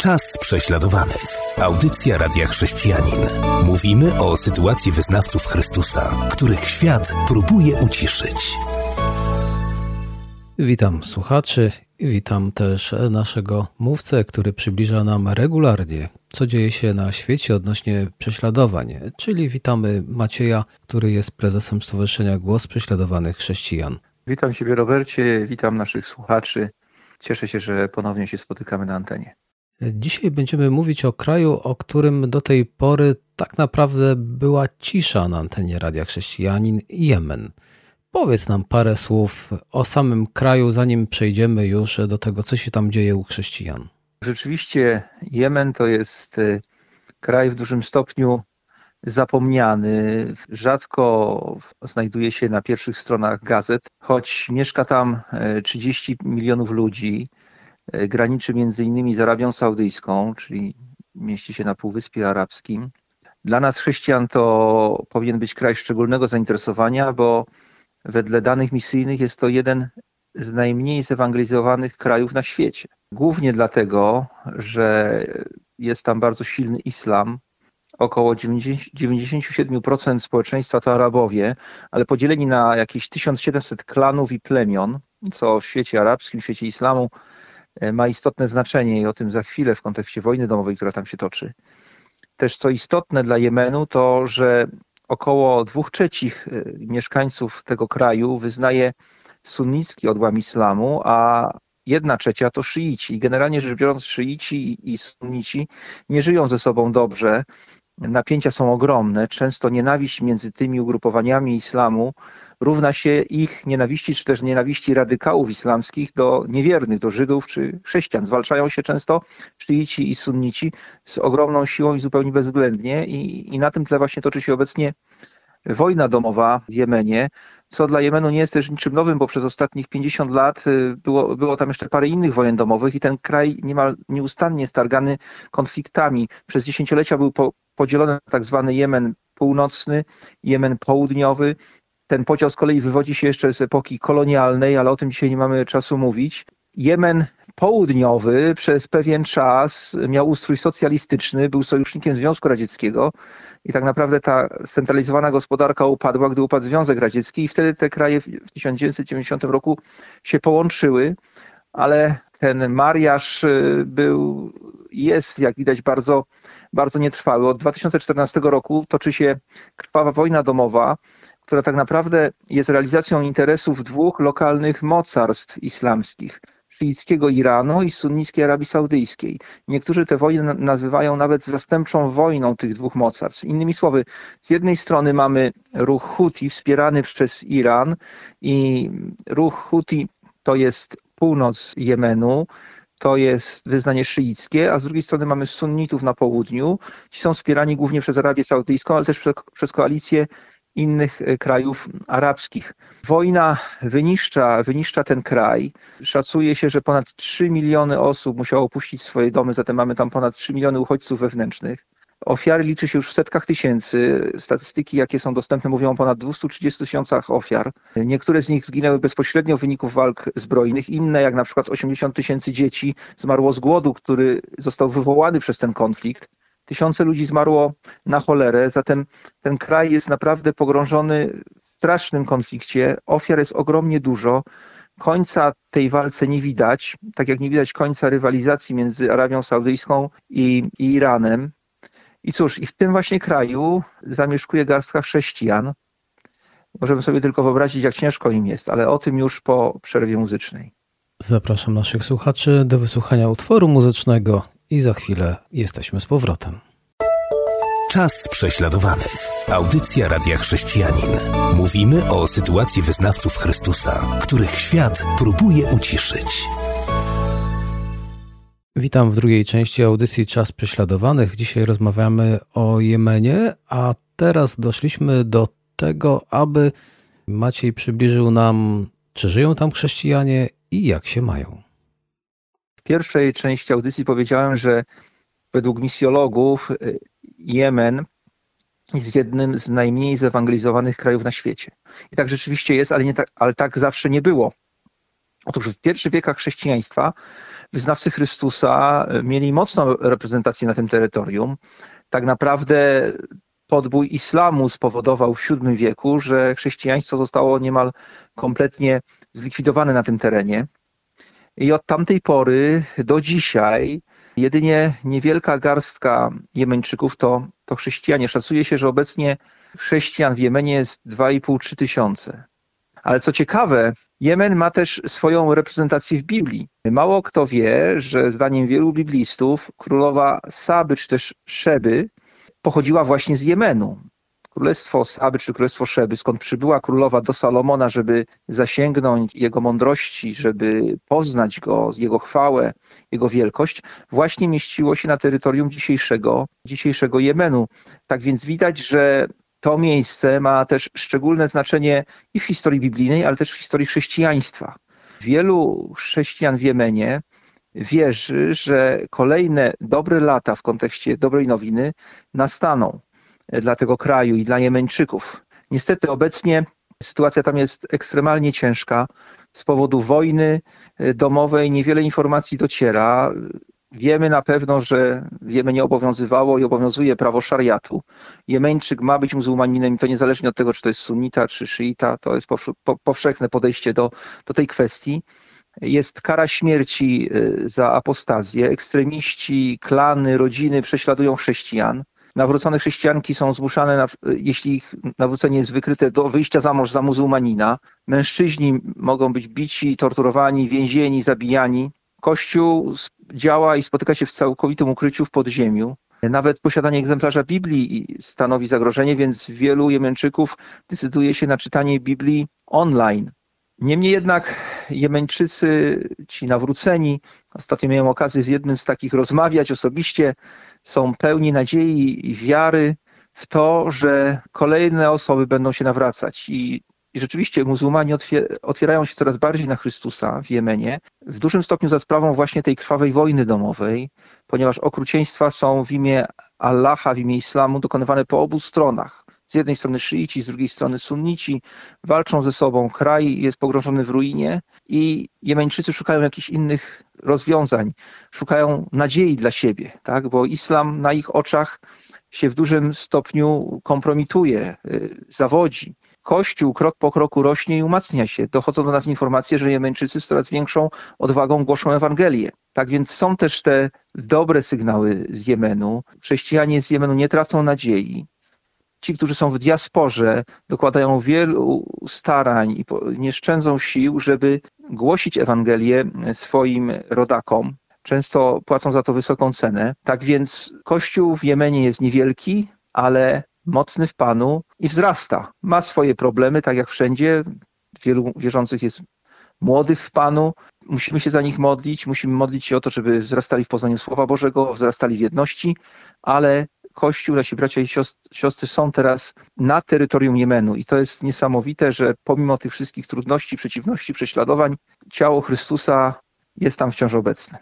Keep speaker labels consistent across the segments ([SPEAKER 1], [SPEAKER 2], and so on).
[SPEAKER 1] Czas prześladowanych. Audycja Radia Chrześcijanin. Mówimy o sytuacji wyznawców Chrystusa, których świat próbuje uciszyć.
[SPEAKER 2] Witam słuchaczy i witam też naszego mówcę, który przybliża nam regularnie, co dzieje się na świecie odnośnie prześladowań. Czyli witamy Macieja, który jest prezesem Stowarzyszenia Głos Prześladowanych Chrześcijan.
[SPEAKER 3] Witam Ciebie, Robercie, witam naszych słuchaczy. Cieszę się, że ponownie się spotykamy na antenie.
[SPEAKER 2] Dzisiaj będziemy mówić o kraju, o którym do tej pory tak naprawdę była cisza na antenie Radia Chrześcijanin Jemen. Powiedz nam parę słów o samym kraju, zanim przejdziemy już do tego, co się tam dzieje u chrześcijan.
[SPEAKER 3] Rzeczywiście Jemen to jest e, kraj w dużym stopniu zapomniany. Rzadko znajduje się na pierwszych stronach gazet, choć mieszka tam 30 e, milionów ludzi. E, graniczy między innymi z Arabią Saudyjską, czyli mieści się na Półwyspie Arabskim. Dla nas chrześcijan to powinien być kraj szczególnego zainteresowania, bo wedle danych misyjnych jest to jeden z najmniej zewangelizowanych krajów na świecie. Głównie dlatego, że jest tam bardzo silny islam. Około 97% społeczeństwa to Arabowie, ale podzieleni na jakieś 1700 klanów i plemion, co w świecie arabskim, w świecie islamu ma istotne znaczenie i o tym za chwilę w kontekście wojny domowej, która tam się toczy. Też co istotne dla Jemenu, to że około dwóch trzecich e, mieszkańców tego kraju wyznaje sunnicki odłam islamu, a jedna trzecia to szyici. Generalnie rzecz biorąc, szyici i sunnici nie żyją ze sobą dobrze napięcia są ogromne. Często nienawiść między tymi ugrupowaniami islamu równa się ich nienawiści, czy też nienawiści radykałów islamskich do niewiernych, do Żydów czy chrześcijan. Zwalczają się często szyici i sunnici z ogromną siłą i zupełnie bezwzględnie i, i na tym tle właśnie toczy się obecnie wojna domowa w Jemenie, co dla Jemenu nie jest też niczym nowym, bo przez ostatnich 50 lat y, było, było tam jeszcze parę innych wojen domowych i ten kraj niemal nieustannie stargany konfliktami. Przez dziesięciolecia był po, podzielony na tak zwany Jemen północny, Jemen południowy. Ten podział z kolei wywodzi się jeszcze z epoki kolonialnej, ale o tym dzisiaj nie mamy czasu mówić. Jemen południowy przez pewien czas miał ustrój socjalistyczny, był sojusznikiem Związku Radzieckiego i tak naprawdę ta scentralizowana gospodarka upadła, gdy upadł Związek Radziecki i wtedy te kraje w 1990 roku się połączyły, ale ten mariaż y, był, jest jak widać bardzo, bardzo nietrwały. Od 2014 roku toczy się krwawa wojna domowa, która tak naprawdę jest realizacją interesów dwóch lokalnych mocarstw islamskich szyickiego Iranu i sunnickiej Arabii Saudyjskiej. Niektórzy te wojny nazywają nawet zastępczą wojną tych dwóch mocarstw. Innymi słowy, z jednej strony mamy ruch Huti wspierany przez Iran i ruch Huti to jest północ Jemenu, to jest wyznanie szyickie, a z drugiej strony mamy sunnitów na południu. Ci są wspierani głównie przez Arabię Saudyjską, ale też przez koalicję innych e, krajów arabskich. Wojna wyniszcza, wyniszcza ten kraj. Szacuje się, że ponad 3 miliony osób musiało opuścić swoje domy, zatem mamy tam ponad 3 miliony uchodźców wewnętrznych. Ofiary liczy się już w setkach tysięcy. Statystyki, jakie są dostępne, mówią o ponad 230 tysiącach ofiar. Niektóre z nich zginęły bezpośrednio w wyniku walk zbrojnych, inne, jak na przykład 80 tysięcy dzieci, zmarło z głodu, który został wywołany przez ten konflikt. Tysiące ludzi zmarło na cholerę, zatem ten kraj jest naprawdę pogrążony w strasznym konflikcie. Ofiar jest ogromnie dużo. Końca tej walce nie widać, tak jak nie widać końca rywalizacji między Arabią Saudyjską i, i Iranem. I cóż, i w tym właśnie kraju zamieszkuje garstka chrześcijan. Możemy sobie tylko wyobrazić, jak ciężko im jest, ale o tym już po przerwie muzycznej.
[SPEAKER 2] Zapraszam naszych słuchaczy do wysłuchania utworu muzycznego i za chwilę jesteśmy z powrotem.
[SPEAKER 1] Czas prześladowanych. Audycja Radia Chrześcijanin. Mówimy o sytuacji wyznawców Chrystusa, których świat próbuje uciszyć.
[SPEAKER 2] Witam w drugiej części audycji Czas Prześladowanych. Dzisiaj rozmawiamy o Jemenie, a teraz doszliśmy do tego, aby Maciej przybliżył nam, czy żyją tam chrześcijanie i jak się mają.
[SPEAKER 3] W pierwszej części audycji powiedziałem, że według misjologów y, Jemen jest jednym z najmniej zewangelizowanych krajów na świecie. I tak rzeczywiście jest, ale, nie tak, ale tak zawsze nie było. Otóż w pierwszych wiekach chrześcijaństwa wyznawcy Chrystusa mieli mocną reprezentację na tym terytorium. Tak naprawdę podbój islamu spowodował w VII wieku, że chrześcijaństwo zostało niemal kompletnie zlikwidowane na tym terenie. I od tamtej pory do dzisiaj jedynie niewielka garstka Jemeńczyków to, to chrześcijanie. Szacuje się, że obecnie chrześcijan w Jemenie jest 2,5-3 tysiące. Ale co ciekawe, Jemen ma też swoją reprezentację w Biblii. Mało kto wie, że zdaniem wielu biblistów królowa Saby czy też Szeby pochodziła właśnie z Jemenu. Królestwo Saby czy Królestwo Szeby, skąd przybyła królowa do Salomona, żeby zasięgnąć jego mądrości, żeby poznać go, jego chwałę, jego wielkość, właśnie mieściło się na terytorium dzisiejszego, dzisiejszego Jemenu. Tak więc widać, że to miejsce ma też szczególne znaczenie i w historii biblijnej, ale też w historii chrześcijaństwa. Wielu chrześcijan w Jemenie wierzy, że kolejne dobre lata w kontekście dobrej nowiny nastaną dla tego kraju i dla Jemeńczyków. Niestety obecnie sytuacja tam jest ekstremalnie ciężka. Z powodu wojny domowej niewiele informacji dociera. Wiemy na pewno, że wiemy nie obowiązywało i obowiązuje prawo szariatu. Jemeńczyk ma być muzułmaninem i to niezależnie od tego, czy to jest sunnita, czy szyita, to jest powszechne podejście do, do tej kwestii. Jest kara śmierci y, za apostazję. Ekstremiści, klany, rodziny prześladują chrześcijan. Nawrócone chrześcijanki są zmuszane, jeśli ich nawrócenie jest wykryte, do wyjścia za mąż za muzułmanina. Mężczyźni mogą być bici, torturowani, więzieni, zabijani. Kościół działa i spotyka się w całkowitym ukryciu w podziemiu. Nawet posiadanie egzemplarza Biblii stanowi zagrożenie, więc wielu Jemeńczyków decyduje się na czytanie Biblii online. Niemniej jednak Jemeńczycy, ci nawróceni, ostatnio miałem okazję z jednym z takich rozmawiać osobiście, są pełni nadziei i wiary w to, że kolejne osoby będą się nawracać. I i rzeczywiście muzułmanie otwierają się coraz bardziej na Chrystusa w Jemenie, w dużym stopniu za sprawą właśnie tej krwawej wojny domowej, ponieważ okrucieństwa są w imię Allaha, w imię islamu dokonywane po obu stronach. Z jednej strony szyici, z drugiej strony sunnici walczą ze sobą, kraj jest pogrążony w ruinie i Jemeńczycy szukają jakichś innych rozwiązań, szukają nadziei dla siebie, tak? bo islam na ich oczach się w dużym stopniu kompromituje, y, zawodzi. Kościół krok po kroku rośnie i umacnia się. Dochodzą do nas informacje, że Jemeńczycy z coraz większą odwagą głoszą Ewangelię. Tak więc są też te dobre sygnały z Jemenu. Chrześcijanie z Jemenu nie tracą nadziei. Ci, którzy są w diasporze, dokładają wielu starań i nie szczędzą sił, żeby głosić Ewangelię swoim rodakom. Często płacą za to wysoką cenę. Tak więc Kościół w Jemenie jest niewielki, ale mocny w Panu i wzrasta. Ma swoje problemy, tak jak wszędzie. Wielu wierzących jest młodych w Panu. Musimy się za nich modlić, musimy modlić się o to, żeby wzrastali w poznaniu Słowa Bożego, wzrastali w jedności, ale Kościół, nasi bracia i siostry są teraz na terytorium Jemenu i to jest niesamowite, że pomimo tych wszystkich trudności, przeciwności, prześladowań, ciało Chrystusa jest tam wciąż obecne.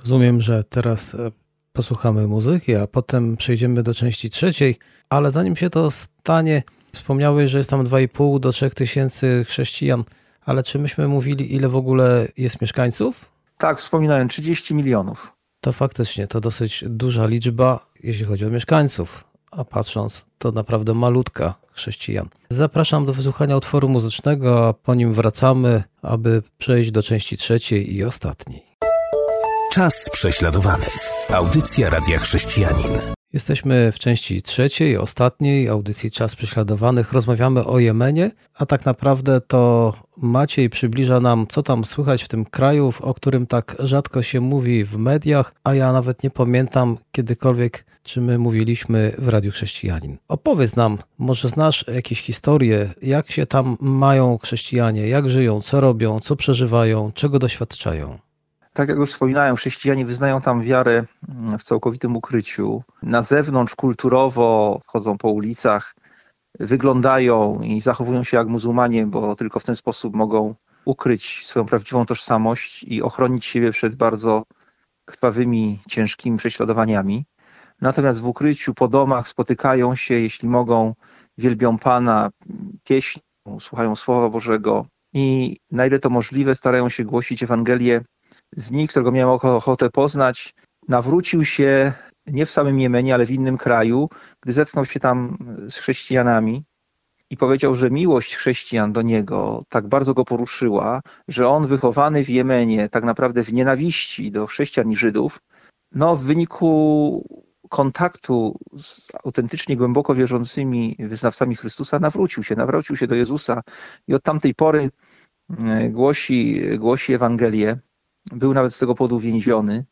[SPEAKER 2] Rozumiem, że teraz e, posłuchamy muzyki, a potem przejdziemy do części trzeciej, ale zanim się to stanie, wspomniałeś, że jest tam 2,5 do 3 tysięcy chrześcijan, ale czy myśmy mówili, ile w ogóle jest mieszkańców?
[SPEAKER 3] Tak, wspominałem, 30 milionów.
[SPEAKER 2] To faktycznie to dosyć duża liczba, jeśli chodzi o mieszkańców, a patrząc, to naprawdę malutka chrześcijan. Zapraszam do wysłuchania utworu muzycznego, a po nim wracamy, aby przejść do części trzeciej i ostatniej.
[SPEAKER 1] Czas prześladowanych. Audycja Radia Chrześcijanin.
[SPEAKER 2] Jesteśmy w części trzeciej, ostatniej audycji Czas Prześladowanych. Rozmawiamy o Jemenie, a tak naprawdę to Maciej przybliża nam, co tam słychać w tym kraju, o którym tak rzadko się mówi w mediach, a ja nawet nie pamiętam kiedykolwiek, czy my mówiliśmy w Radiu Chrześcijanin. Opowiedz nam, może znasz jakieś historie, jak się tam mają chrześcijanie, jak żyją, co robią, co przeżywają, czego doświadczają
[SPEAKER 3] tak jak już wspominałem, chrześcijanie wyznają tam wiarę mm, w całkowitym ukryciu. Na zewnątrz kulturowo chodzą po ulicach, wyglądają i zachowują się jak muzułmanie, bo tylko w ten sposób mogą ukryć swoją prawdziwą tożsamość i ochronić siebie przed bardzo krwawymi, ciężkimi prześladowaniami. Natomiast w ukryciu po domach spotykają się, jeśli mogą, wielbią Pana, pieśnią, słuchają Słowa Bożego, i na ile to możliwe starają się głosić Ewangelię z nich, którego miałem ochotę poznać, nawrócił się nie w samym Jemenie, ale w innym kraju, gdy zetknął się tam z chrześcijanami i powiedział, że miłość chrześcijan do niego tak bardzo go poruszyła, że on wychowany w Jemenie, tak naprawdę w nienawiści do chrześcijan i Żydów, no w wyniku kontaktu z autentycznie głęboko wierzącymi wyznawcami Chrystusa nawrócił się, nawrócił się do Jezusa i od tamtej pory e, głosi, głosi Ewangelię. Był nawet z tego powodu więziony.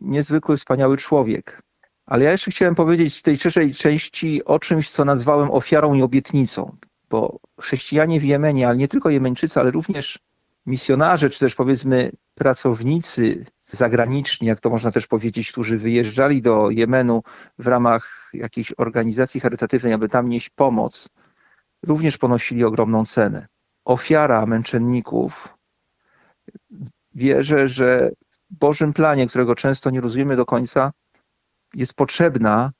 [SPEAKER 3] Niezwykły, wspaniały człowiek. Ale ja jeszcze chciałem powiedzieć w tej trzeciej części o czymś, co nazwałem ofiarą i obietnicą, bo chrześcijanie w Jemenie, ale nie tylko Jemeńczycy, ale również misjonarze, czy też powiedzmy pracownicy zagraniczni, jak to można też powiedzieć, którzy wyjeżdżali do Jemenu w ramach jakiejś organizacji charytatywnej, aby tam nieść pomoc, również ponosili ogromną cenę. Ofiara męczenników wierzę, że w Bożym planie, którego często nie rozumiemy do końca, jest potrzebna,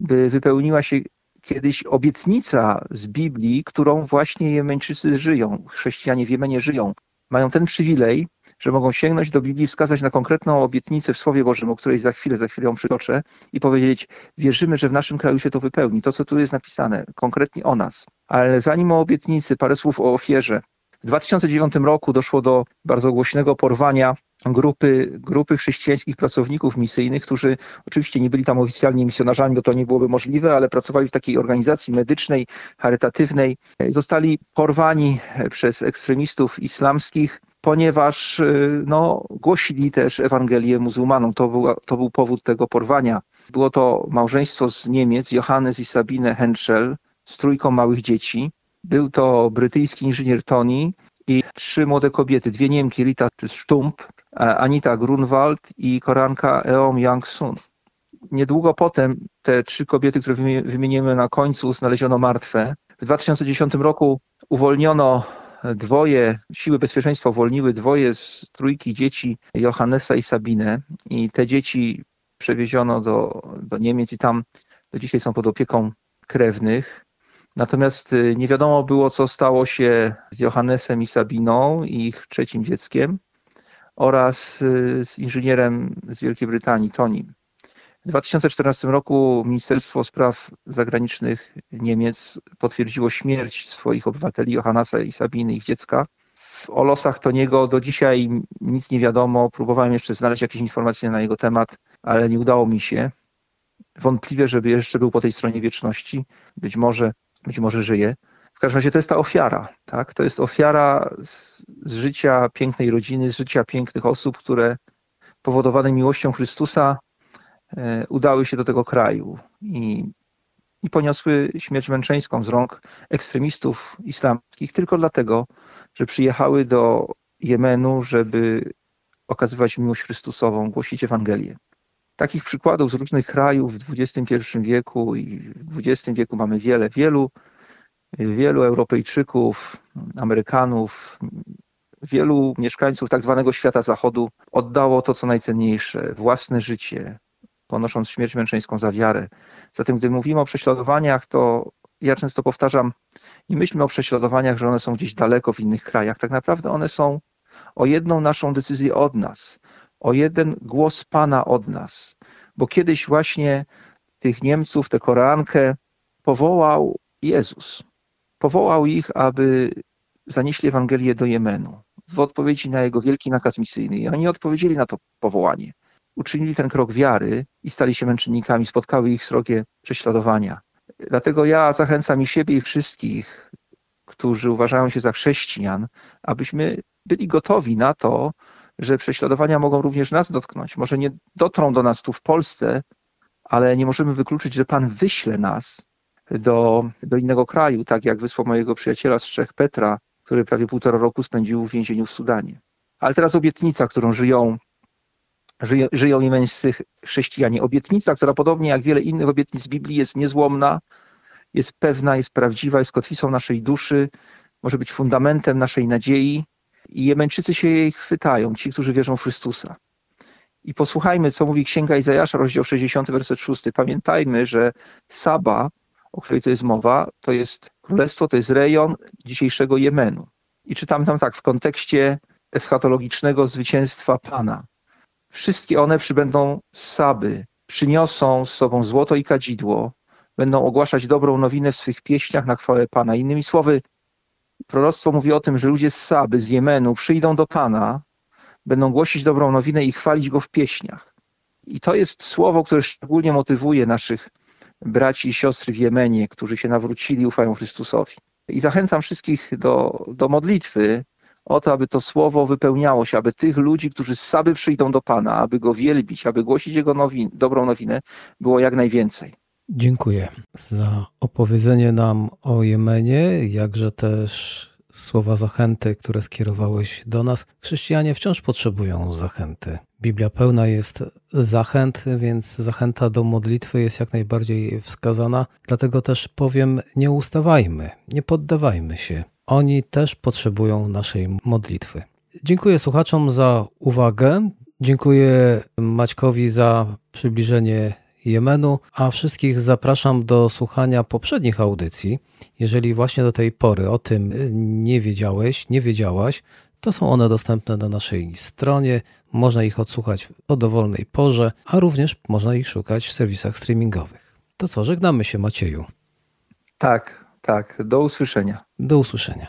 [SPEAKER 3] by wypełniła się kiedyś obietnica z Biblii, którą właśnie Jemeńczycy żyją, chrześcijanie w Jemenie żyją. Mają ten przywilej, że mogą sięgnąć do Biblii, wskazać na konkretną obietnicę w Słowie Bożym, o której za chwilę, za chwilę ją przytoczę i powiedzieć, wierzymy, że w naszym kraju się to wypełni. To, co tu jest napisane, konkretnie o nas. Ale zanim o obietnicy, parę słów o ofierze. W 2009 roku doszło do bardzo głośnego porwania grupy, grupy chrześcijańskich pracowników misyjnych, którzy oczywiście nie byli tam oficjalnie misjonarzami, bo to nie byłoby możliwe, ale pracowali w takiej organizacji medycznej, charytatywnej. Zostali porwani przez ekstremistów islamskich, ponieważ y, no, głosili też Ewangelię muzułmanom. To był, to był powód tego porwania. Było to małżeństwo z Niemiec, Johannes i Sabine Henschel, z trójką małych dzieci. Był to brytyjski inżynier Tony i trzy młode kobiety, dwie Niemki, Rita Stump, Anita Grunwald i Koranka Eom Young-sun. Niedługo potem te trzy kobiety, które wymienimy na końcu, znaleziono martwe. W 2010 roku uwolniono dwoje, siły bezpieczeństwa uwolniły dwoje z trójki dzieci Johannesa i Sabine i te dzieci przewieziono do, do Niemiec i tam do dzisiaj są pod opieką krewnych. Natomiast y, nie wiadomo było, co stało się z Johannesem i Sabiną ich trzecim dzieckiem oraz y, z inżynierem z Wielkiej Brytanii, Tonim. W 2014 roku Ministerstwo Spraw Zagranicznych Niemiec potwierdziło śmierć swoich obywateli Johannasa i Sabiny, ich dziecka. O losach Toniego do dzisiaj nic nie wiadomo. Próbowałem jeszcze znaleźć jakieś informacje na jego temat, ale nie udało mi się. Wątpliwie, żeby jeszcze był po tej stronie wieczności. Być może, być może żyje. W każdym razie to jest ta ofiara. Tak? To jest ofiara z, z życia pięknej rodziny, z życia pięknych osób, które powodowane miłością Chrystusa e, udały się do tego kraju i, i poniosły śmierć męczeńską z rąk ekstremistów islamskich tylko dlatego, że przyjechały do Jemenu, żeby okazywać miłość Chrystusową, głosić Ewangelię. Takich przykładów z różnych krajów w XXI wieku i w XX wieku mamy wiele. Wielu wielu Europejczyków, Amerykanów, wielu mieszkańców tak zwanego świata zachodu oddało to, co najcenniejsze, własne życie, ponosząc śmierć męczeńską za wiarę. Zatem, gdy mówimy o prześladowaniach, to ja często powtarzam, nie myślmy o prześladowaniach, że one są gdzieś daleko w innych krajach. Tak naprawdę one są o jedną naszą decyzję od nas, o jeden głos Pana od nas. Bo kiedyś właśnie tych Niemców, tę Koreankę powołał Jezus powołał ich, aby zanieśli Ewangelię do Jemenu w odpowiedzi na jego wielki nakaz misyjny. I oni odpowiedzieli na to powołanie. Uczynili ten krok wiary i stali się męczennikami, spotkały ich srogie prześladowania. Dlatego ja zachęcam i siebie, i wszystkich, którzy uważają się za chrześcijan, abyśmy byli gotowi na to, że prześladowania mogą również nas dotknąć. Może nie dotrą do nas tu w Polsce, ale nie możemy wykluczyć, że Pan wyśle nas do, do innego kraju, tak jak wysłał mojego przyjaciela z Czech Petra, który prawie półtora roku spędził w więzieniu w Sudanie. Ale teraz obietnica, którą żyją, żyją, żyją jemeńscy chrześcijanie. Obietnica, która podobnie jak wiele innych obietnic Biblii jest niezłomna, jest pewna, jest prawdziwa, jest kotwicą naszej duszy, może być fundamentem naszej nadziei. I Jemeńczycy się jej chwytają, ci, którzy wierzą w Chrystusa. I posłuchajmy, co mówi Księga Izajasza, rozdział 60, werset 6. Pamiętajmy, że Saba o której to jest mowa, to jest królestwo, to jest rejon dzisiejszego Jemenu. I czytam tam tak, w kontekście eschatologicznego zwycięstwa Pana. Wszystkie one przybędą z Saby, przyniosą z sobą złoto i kadzidło, będą ogłaszać dobrą nowinę w swych pieśniach na chwałę Pana. Innymi słowy, proroctwo mówi o tym, że ludzie z Saby, z Jemenu przyjdą do Pana, będą głosić dobrą nowinę i chwalić Go w pieśniach. I to jest słowo, które szczególnie motywuje naszych braci i siostry w Jemenie, którzy się nawrócili, ufają Chrystusowi. I zachęcam wszystkich do, do modlitwy o to, aby to słowo wypełniało się, aby tych ludzi, którzy z Saby przyjdą do Pana, aby Go wielbić, aby głosić Jego nowin, dobrą nowinę, było jak najwięcej.
[SPEAKER 2] Dziękuję za opowiedzenie nam o Jemenie, jakże też słowa zachęty, które skierowałeś do nas. Chrześcijanie wciąż potrzebują zachęty. Biblia pełna jest zachęt, więc zachęta do modlitwy jest jak najbardziej wskazana. Dlatego też powiem: nie ustawajmy, nie poddawajmy się. Oni też potrzebują naszej modlitwy. Dziękuję słuchaczom za uwagę. Dziękuję Maćkowi za przybliżenie Jemenu, a wszystkich zapraszam do słuchania poprzednich audycji. Jeżeli właśnie do tej pory o tym nie wiedziałeś, nie wiedziałaś, to są one dostępne na naszej stronie. Można ich odsłuchać o dowolnej porze, a również można ich szukać w serwisach streamingowych. To co, żegnamy się Macieju.
[SPEAKER 3] Tak, tak. Do usłyszenia.
[SPEAKER 2] Do usłyszenia.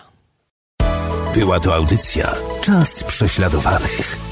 [SPEAKER 1] Była to audycja Czas prześladowanych.